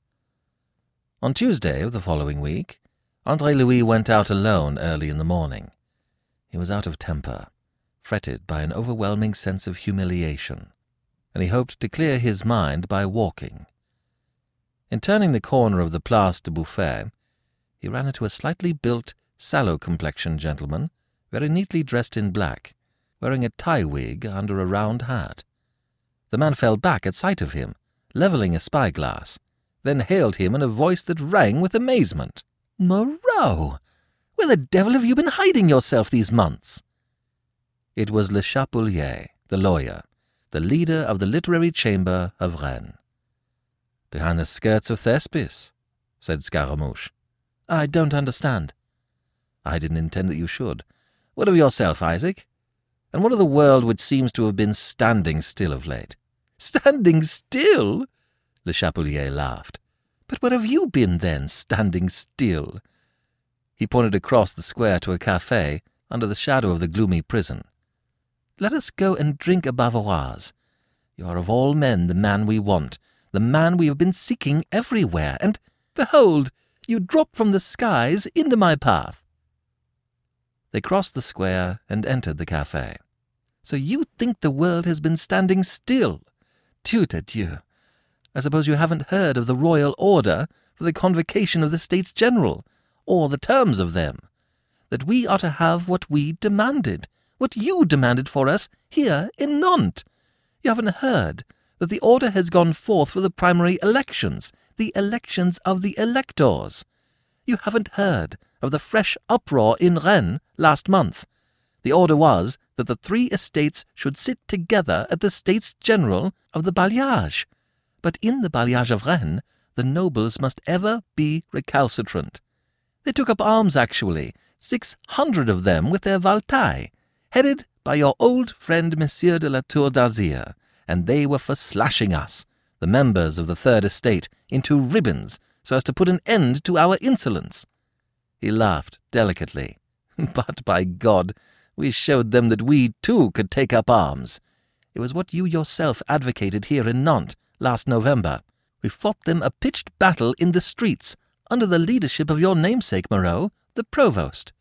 On Tuesday of the following week, Andre Louis went out alone early in the morning. He was out of temper fretted by an overwhelming sense of humiliation, and he hoped to clear his mind by walking. In turning the corner of the Place de Bouffay, he ran into a slightly built, sallow-complexioned gentleman, very neatly dressed in black, wearing a tie wig under a round hat. The man fell back at sight of him, levelling a spyglass, then hailed him in a voice that rang with amazement. Moreau! Where the devil have you been hiding yourself these months? It was Le Chapelier, the lawyer, the leader of the literary chamber of Rennes. Behind the skirts of Thespis, said Scaramouche. I don't understand. I didn't intend that you should. What of yourself, Isaac? And what of the world which seems to have been standing still of late? Standing still? Le Chapelier laughed. But where have you been then, standing still? He pointed across the square to a cafe under the shadow of the gloomy prison. Let us go and drink a Bavaroise. You are of all men the man we want, the man we have been seeking everywhere, and behold, you drop from the skies into my path. They crossed the square and entered the cafe. So you think the world has been standing still? Dieu de Dieu! I suppose you haven't heard of the royal order for the convocation of the States General, or the terms of them. That we are to have what we demanded, what you demanded for us here in Nantes. You haven't heard that the order has gone forth for the primary elections, the elections of the electors. You haven't heard of the fresh uproar in Rennes last month. The order was that the three estates should sit together at the States General of the bailliage. But in the bailliage of Rennes, the nobles must ever be recalcitrant. They took up arms, actually, six hundred of them with their Valetaille headed by your old friend Monsieur de la Tour d'Azyr, and they were for slashing us, the members of the Third Estate, into ribbons so as to put an end to our insolence. He laughed delicately. But by God, we showed them that we too could take up arms. It was what you yourself advocated here in Nantes last November. We fought them a pitched battle in the streets under the leadership of your namesake, Moreau, the provost,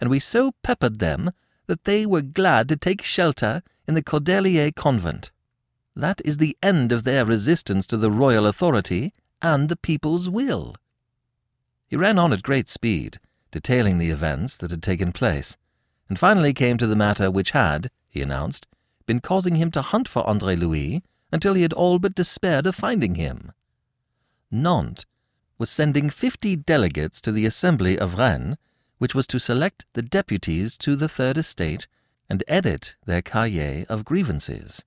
and we so peppered them that they were glad to take shelter in the Cordelier convent. That is the end of their resistance to the royal authority and the people's will. He ran on at great speed, detailing the events that had taken place, and finally came to the matter which had, he announced, been causing him to hunt for Andre Louis until he had all but despaired of finding him. Nantes was sending fifty delegates to the Assembly of Rennes, which was to select the deputies to the Third Estate and edit their cahier of grievances.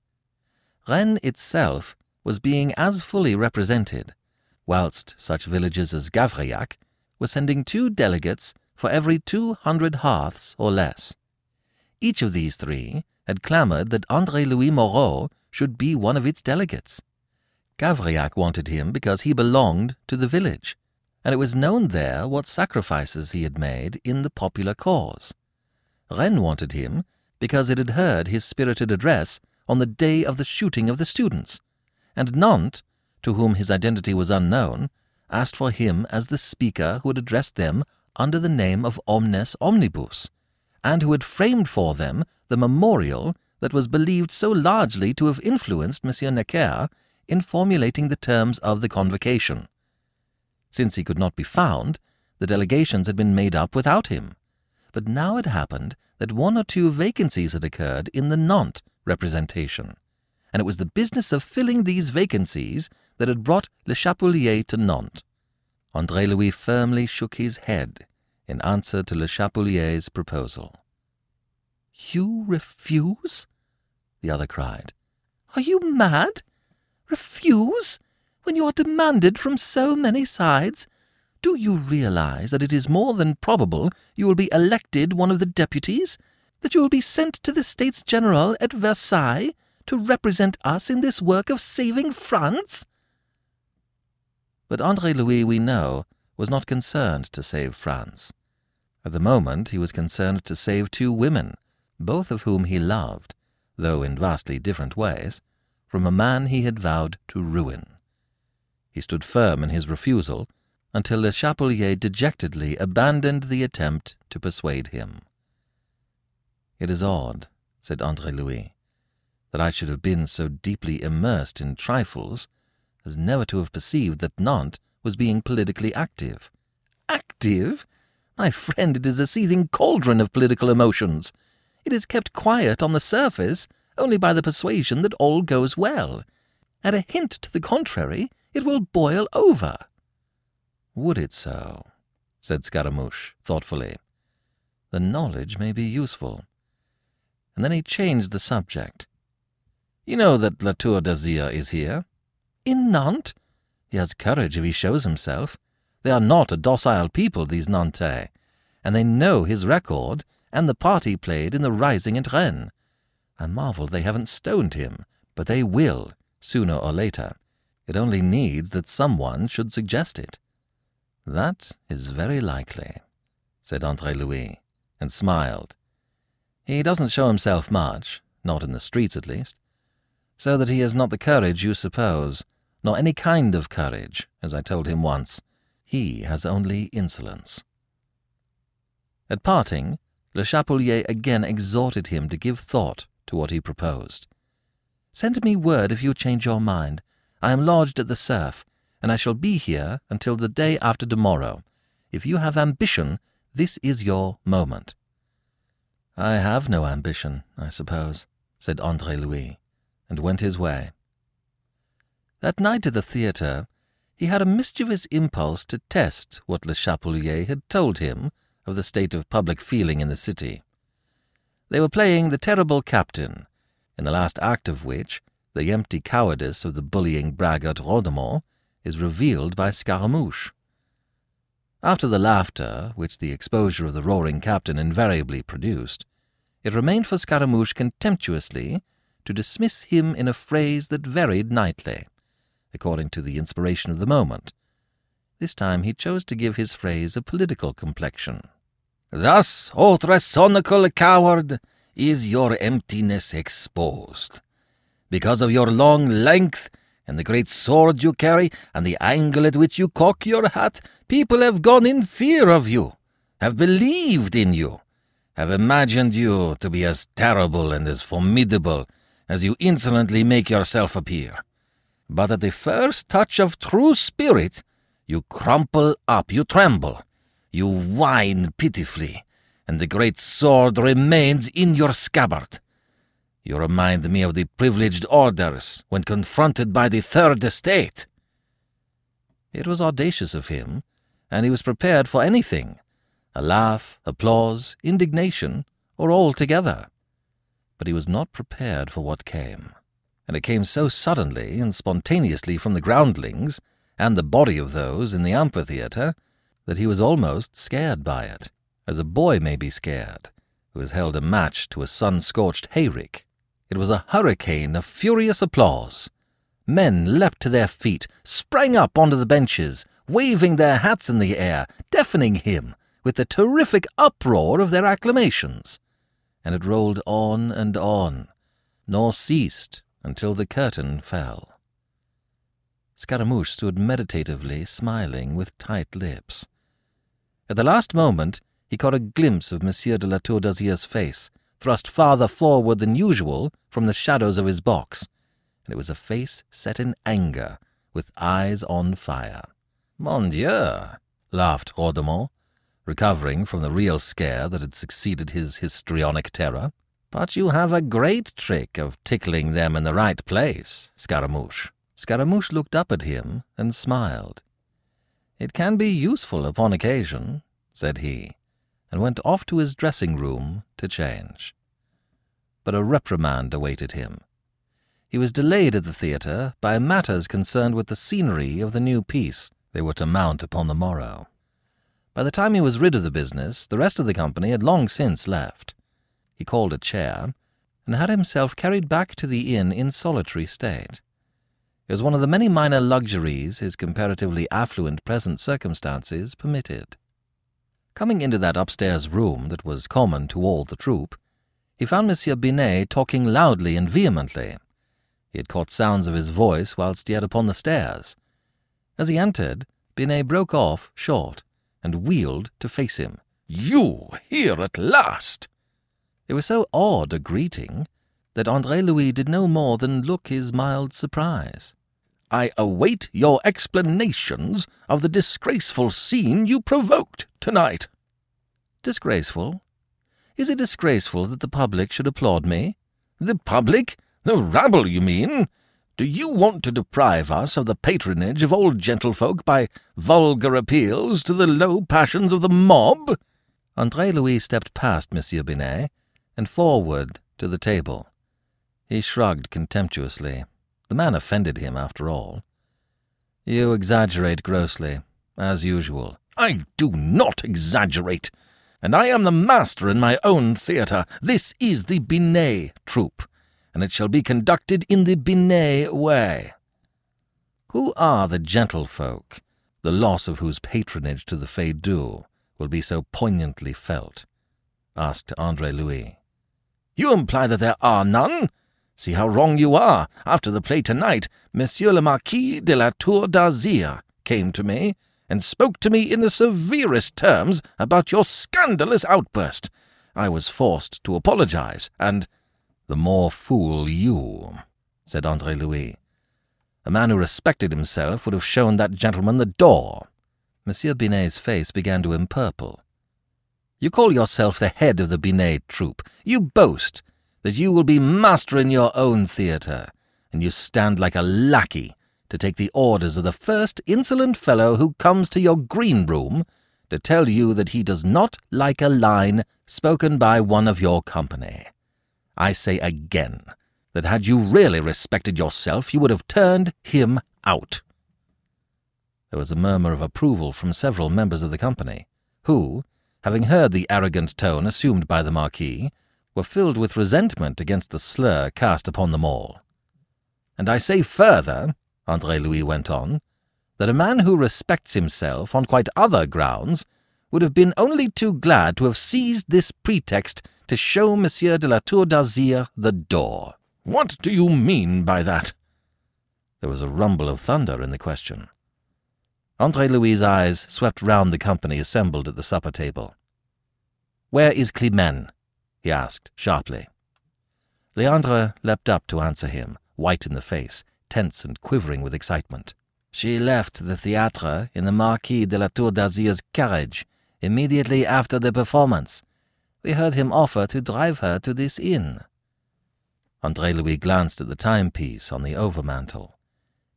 Rennes itself was being as fully represented, whilst such villages as Gavrillac were sending two delegates for every two hundred hearths or less. Each of these three had clamoured that Andre Louis Moreau should be one of its delegates. Gavrillac wanted him because he belonged to the village, and it was known there what sacrifices he had made in the popular cause. Rennes wanted him because it had heard his spirited address on the day of the shooting of the students, and Nantes, to whom his identity was unknown, asked for him as the speaker who had addressed them under the name of Omnes Omnibus, and who had framed for them the memorial that was believed so largely to have influenced Monsieur Necker in formulating the terms of the convocation. Since he could not be found, the delegations had been made up without him. But now it happened that one or two vacancies had occurred in the Nantes representation, and it was the business of filling these vacancies that had brought Le Chapelier to Nantes. Andre Louis firmly shook his head in answer to Le Chapelier's proposal. You refuse? the other cried. Are you mad? Refuse? When you are demanded from so many sides? Do you realize that it is more than probable you will be elected one of the deputies? That you will be sent to the States General at Versailles to represent us in this work of saving France? But Andre Louis, we know, was not concerned to save France. At the moment, he was concerned to save two women, both of whom he loved, though in vastly different ways, from a man he had vowed to ruin. He stood firm in his refusal until Le Chapelier dejectedly abandoned the attempt to persuade him. It is odd, said Andre Louis, that I should have been so deeply immersed in trifles as never to have perceived that Nantes was being politically active. Active? My friend, it is a seething cauldron of political emotions. It is kept quiet on the surface only by the persuasion that all goes well. At a hint to the contrary, it will boil over. Would it so? said Scaramouche thoughtfully. The knowledge may be useful. And then he changed the subject. You know that La Tour d'Azyr is here? In Nantes? He has courage if he shows himself. They are not a docile people, these Nantais, and they know his record and the part he played in the rising at Rennes. I marvel they haven't stoned him, but they will, sooner or later. It only needs that someone should suggest it. That is very likely, said Andre Louis, and smiled. He doesn't show himself much, not in the streets at least, so that he has not the courage you suppose, nor any kind of courage, as I told him once. He has only insolence. At parting, Le Chapelier again exhorted him to give thought to what he proposed. Send me word if you change your mind. I am lodged at the Cerf, and I shall be here until the day after tomorrow. If you have ambition, this is your moment. I have no ambition, I suppose, said Andre Louis, and went his way. That night at the theatre, he had a mischievous impulse to test what Le Chapelier had told him of the state of public feeling in the city. They were playing The Terrible Captain, in the last act of which the empty cowardice of the bullying braggart Rhodomont is revealed by Scaramouche. After the laughter which the exposure of the roaring captain invariably produced, it remained for Scaramouche contemptuously to dismiss him in a phrase that varied nightly, according to the inspiration of the moment, this time he chose to give his phrase a political complexion. Thus, O thrasonical coward, is your emptiness exposed. Because of your long length, and the great sword you carry, and the angle at which you cock your hat, people have gone in fear of you, have believed in you, have imagined you to be as terrible and as formidable as you insolently make yourself appear. But at the first touch of true spirit, you crumple up, you tremble, you whine pitifully, and the great sword remains in your scabbard. You remind me of the privileged orders when confronted by the Third Estate. It was audacious of him, and he was prepared for anything a laugh, applause, indignation, or all together. But he was not prepared for what came, and it came so suddenly and spontaneously from the groundlings and the body of those in the amphitheatre that he was almost scared by it, as a boy may be scared who has held a match to a sun scorched hayrick. It was a hurricane of furious applause. Men leapt to their feet, sprang up onto the benches, waving their hats in the air, deafening him with the terrific uproar of their acclamations. And it rolled on and on, nor ceased until the curtain fell. Scaramouche stood meditatively smiling with tight lips. At the last moment, he caught a glimpse of Monsieur de la Tour d'Azyr's face, thrust farther forward than usual from the shadows of his box, and it was a face set in anger, with eyes on fire. Mon Dieu! laughed Rhodomont, recovering from the real scare that had succeeded his histrionic terror. But you have a great trick of tickling them in the right place, Scaramouche. Scaramouche looked up at him and smiled. It can be useful upon occasion, said he and went off to his dressing room to change. But a reprimand awaited him. He was delayed at the theatre by matters concerned with the scenery of the new piece they were to mount upon the morrow. By the time he was rid of the business, the rest of the company had long since left. He called a chair and had himself carried back to the inn in solitary state. It was one of the many minor luxuries his comparatively affluent present circumstances permitted. Coming into that upstairs room that was common to all the troupe, he found Monsieur Binet talking loudly and vehemently. He had caught sounds of his voice whilst yet upon the stairs. As he entered, Binet broke off short and wheeled to face him. You here at last! It was so odd a greeting that Andre Louis did no more than look his mild surprise. I await your explanations of the disgraceful scene you provoked tonight. Disgraceful? Is it disgraceful that the public should applaud me? The public? The rabble, you mean? Do you want to deprive us of the patronage of old gentlefolk by vulgar appeals to the low passions of the mob? Andre Louis stepped past Monsieur Binet and forward to the table. He shrugged contemptuously. The man offended him, after all. You exaggerate grossly, as usual. I do not exaggerate. And I am the master in my own theatre. This is the Binet troupe, and it shall be conducted in the Binet way. Who are the gentlefolk, the loss of whose patronage to the Feydeau will be so poignantly felt? asked Andre Louis. You imply that there are none? See how wrong you are. After the play tonight, Monsieur le Marquis de la Tour d'Azyr came to me and spoke to me in the severest terms about your scandalous outburst. I was forced to apologize, and the more fool you, said Andre Louis. A man who respected himself would have shown that gentleman the door. Monsieur Binet's face began to empurple. You call yourself the head of the Binet troupe. You boast that you will be master in your own theatre, and you stand like a lackey to take the orders of the first insolent fellow who comes to your green room to tell you that he does not like a line spoken by one of your company. I say again that had you really respected yourself, you would have turned him out. There was a murmur of approval from several members of the company, who, having heard the arrogant tone assumed by the Marquis, were filled with resentment against the slur cast upon them all. And I say further, Andre Louis went on, that a man who respects himself on quite other grounds would have been only too glad to have seized this pretext to show Monsieur de la Tour d'Azyr the door. What do you mean by that? There was a rumble of thunder in the question. Andre Louis's eyes swept round the company assembled at the supper table. Where is Climene? He asked sharply. Leandre leapt up to answer him, white in the face, tense and quivering with excitement. She left the theatre in the Marquis de la Tour d'Azyr's carriage immediately after the performance. We heard him offer to drive her to this inn. Andre Louis glanced at the timepiece on the overmantel.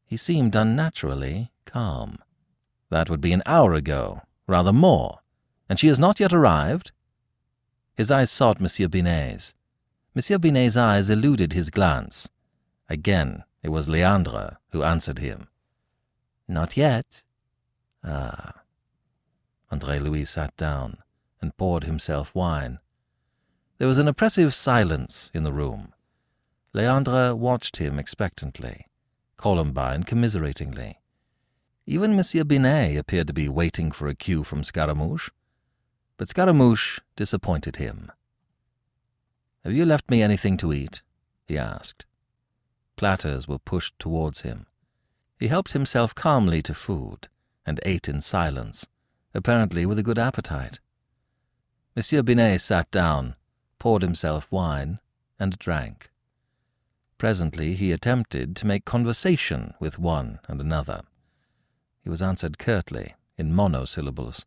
He seemed unnaturally calm. That would be an hour ago, rather more, and she has not yet arrived? His eyes sought Monsieur Binet's. Monsieur Binet's eyes eluded his glance. Again, it was Leandre who answered him. Not yet. Ah. Andre Louis sat down and poured himself wine. There was an oppressive silence in the room. Leandre watched him expectantly, Columbine commiseratingly. Even Monsieur Binet appeared to be waiting for a cue from Scaramouche. But Scaramouche disappointed him. Have you left me anything to eat? he asked. Platters were pushed towards him. He helped himself calmly to food and ate in silence, apparently with a good appetite. Monsieur Binet sat down, poured himself wine, and drank. Presently he attempted to make conversation with one and another. He was answered curtly, in monosyllables.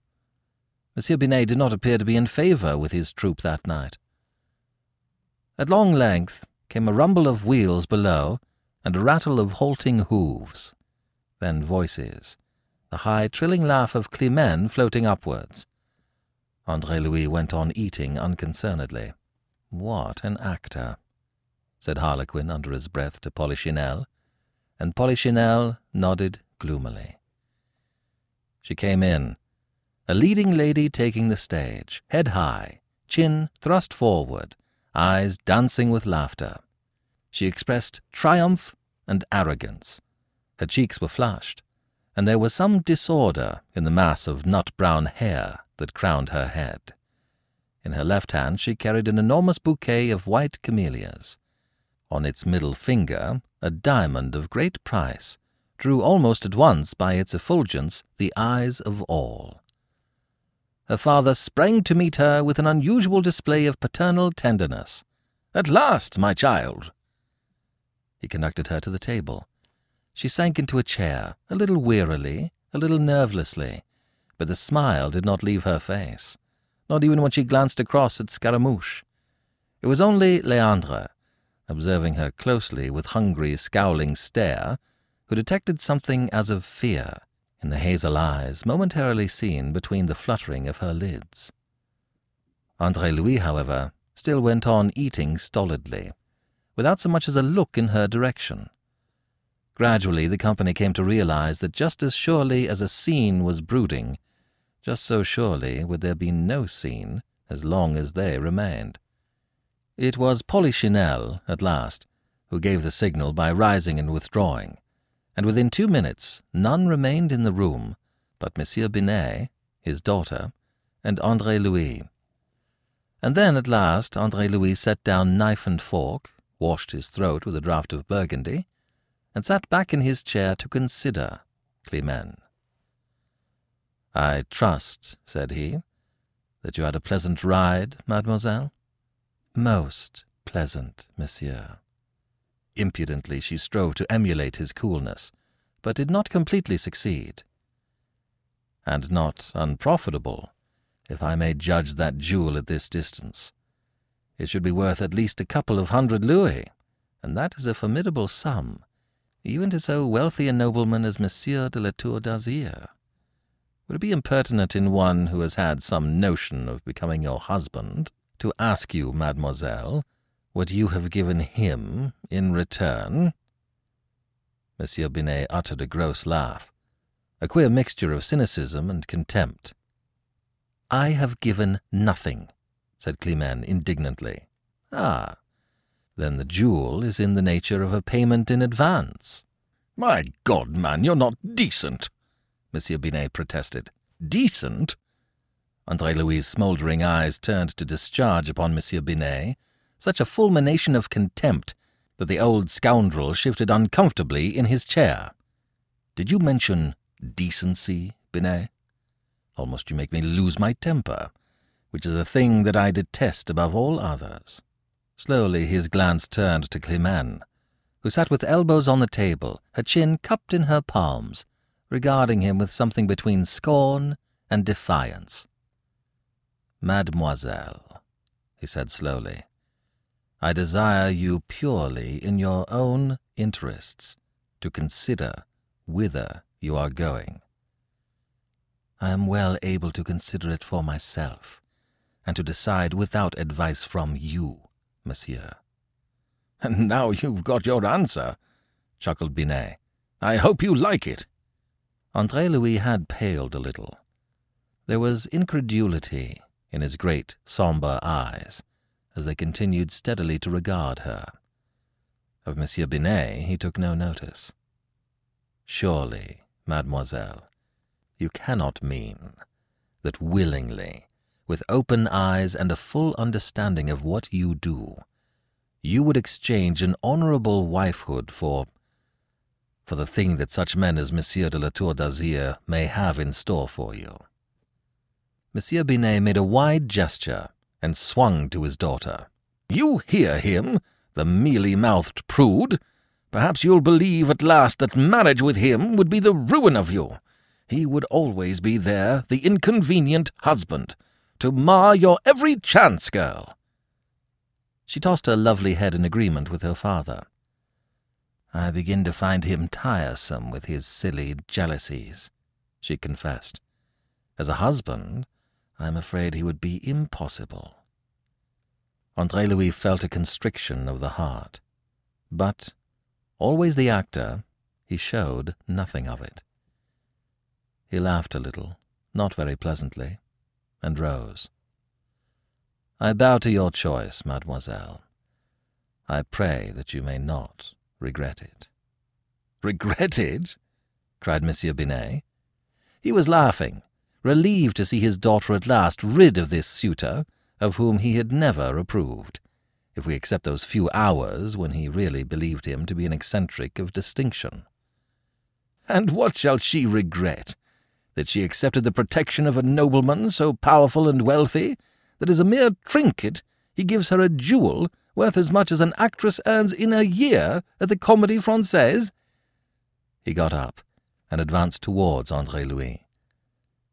Monsieur Binet did not appear to be in favour with his troupe that night. At long length came a rumble of wheels below and a rattle of halting hooves. Then voices, the high trilling laugh of Climene floating upwards. Andre Louis went on eating unconcernedly. What an actor, said Harlequin under his breath to Polichinelle, and Polichinelle nodded gloomily. She came in, a leading lady taking the stage, head high, chin thrust forward, eyes dancing with laughter. She expressed triumph and arrogance. Her cheeks were flushed, and there was some disorder in the mass of nut brown hair that crowned her head. In her left hand she carried an enormous bouquet of white camellias. On its middle finger, a diamond of great price drew almost at once by its effulgence the eyes of all. Her father sprang to meet her with an unusual display of paternal tenderness. At last, my child! He conducted her to the table. She sank into a chair, a little wearily, a little nervelessly, but the smile did not leave her face, not even when she glanced across at Scaramouche. It was only Leandre, observing her closely with hungry, scowling stare, who detected something as of fear in the hazel eyes momentarily seen between the fluttering of her lids. Andre Louis, however, still went on eating stolidly, without so much as a look in her direction. Gradually, the company came to realize that just as surely as a scene was brooding, just so surely would there be no scene as long as they remained. It was Polichinelle, at last, who gave the signal by rising and withdrawing, and within two minutes none remained in the room but Monsieur Binet, his daughter, and Andre Louis. And then at last Andre Louis set down knife and fork, washed his throat with a draught of burgundy, and sat back in his chair to consider Climene. I trust, said he, that you had a pleasant ride, mademoiselle? Most pleasant, monsieur. Impudently she strove to emulate his coolness, but did not completely succeed. And not unprofitable, if I may judge that jewel at this distance. It should be worth at least a couple of hundred louis, and that is a formidable sum even to so wealthy a nobleman as Monsieur de la Tour d'Azyr? Would it be impertinent in one who has had some notion of becoming your husband to ask you, mademoiselle, what you have given him in return? Monsieur Binet uttered a gross laugh, a queer mixture of cynicism and contempt. I have given nothing, said Climene indignantly. Ah, then the jewel is in the nature of a payment in advance. My God, man, you're not decent, Monsieur Binet protested. Decent? Andre Louis's smouldering eyes turned to discharge upon Monsieur Binet such a fulmination of contempt that the old scoundrel shifted uncomfortably in his chair. Did you mention decency, Binet? Almost you make me lose my temper, which is a thing that I detest above all others. Slowly his glance turned to Climene, who sat with elbows on the table, her chin cupped in her palms, regarding him with something between scorn and defiance. Mademoiselle, he said slowly, I desire you purely in your own interests to consider whither you are going. I am well able to consider it for myself, and to decide without advice from you, monsieur. And now you've got your answer, chuckled Binet. I hope you like it. Andre Louis had paled a little. There was incredulity in his great, sombre eyes as they continued steadily to regard her. Of Monsieur Binet he took no notice. Surely, mademoiselle, you cannot mean that willingly, with open eyes and a full understanding of what you do, you would exchange an honorable wifehood for for the thing that such men as Monsieur de la Tour d'Azyr may have in store for you. Monsieur Binet made a wide gesture and swung to his daughter. You hear him, the mealy-mouthed prude. Perhaps you'll believe at last that marriage with him would be the ruin of you. He would always be there, the inconvenient husband, to mar your every chance, girl. She tossed her lovely head in agreement with her father. I begin to find him tiresome with his silly jealousies, she confessed. As a husband, I am afraid he would be impossible. Andre Louis felt a constriction of the heart, but, always the actor, he showed nothing of it. He laughed a little, not very pleasantly, and rose. I bow to your choice, mademoiselle. I pray that you may not regret it. Regret it? cried Monsieur Binet. He was laughing, relieved to see his daughter at last rid of this suitor, of whom he had never approved, if we except those few hours when he really believed him to be an eccentric of distinction. And what shall she regret? That she accepted the protection of a nobleman so powerful and wealthy that as a mere trinket he gives her a jewel worth as much as an actress earns in a year at the Comédie Française? He got up and advanced towards Andre Louis.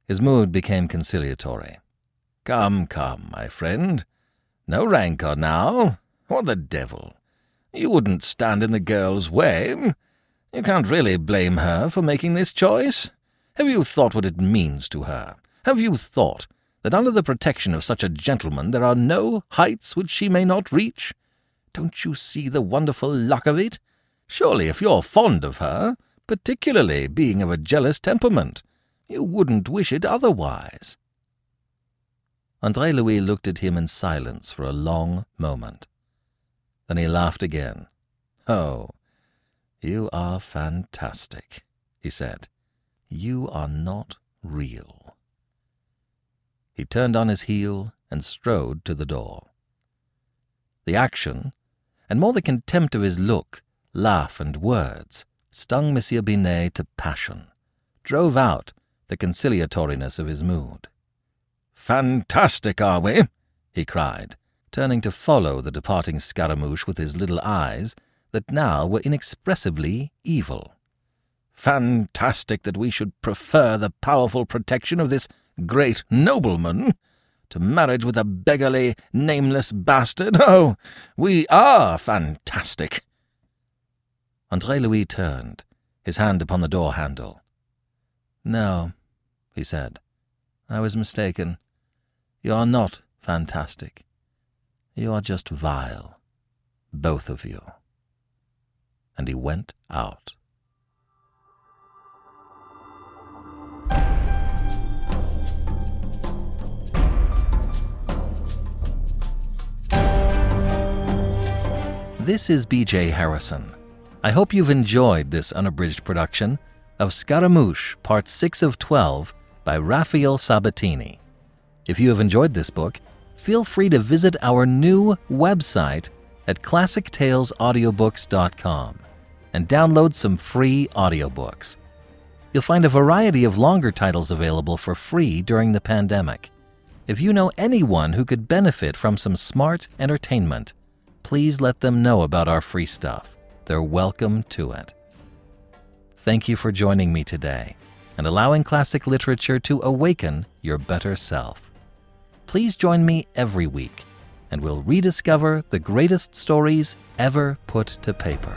His mood became conciliatory. Come, come, my friend. No rancour now. What the devil? You wouldn't stand in the girl's way. You can't really blame her for making this choice. Have you thought what it means to her? Have you thought that under the protection of such a gentleman there are no heights which she may not reach? Don't you see the wonderful luck of it? Surely, if you're fond of her, particularly being of a jealous temperament, you wouldn't wish it otherwise. Andre Louis looked at him in silence for a long moment. Then he laughed again. Oh, you are fantastic, he said. You are not real. He turned on his heel and strode to the door. The action, and more the contempt of his look, laugh, and words, stung Monsieur Binet to passion, drove out the conciliatoriness of his mood. Fantastic, are we? he cried, turning to follow the departing Scaramouche with his little eyes that now were inexpressibly evil. Fantastic that we should prefer the powerful protection of this great nobleman to marriage with a beggarly, nameless bastard. Oh, we are fantastic. Andre Louis turned, his hand upon the door handle. No, he said. I was mistaken. You are not fantastic. You are just vile. Both of you. And he went out. This is BJ Harrison. I hope you've enjoyed this unabridged production of Scaramouche, Part 6 of 12 by Raphael Sabatini. If you have enjoyed this book, feel free to visit our new website at classictalesaudiobooks.com and download some free audiobooks. You'll find a variety of longer titles available for free during the pandemic. If you know anyone who could benefit from some smart entertainment, please let them know about our free stuff. They're welcome to it. Thank you for joining me today and allowing classic literature to awaken your better self. Please join me every week and we'll rediscover the greatest stories ever put to paper.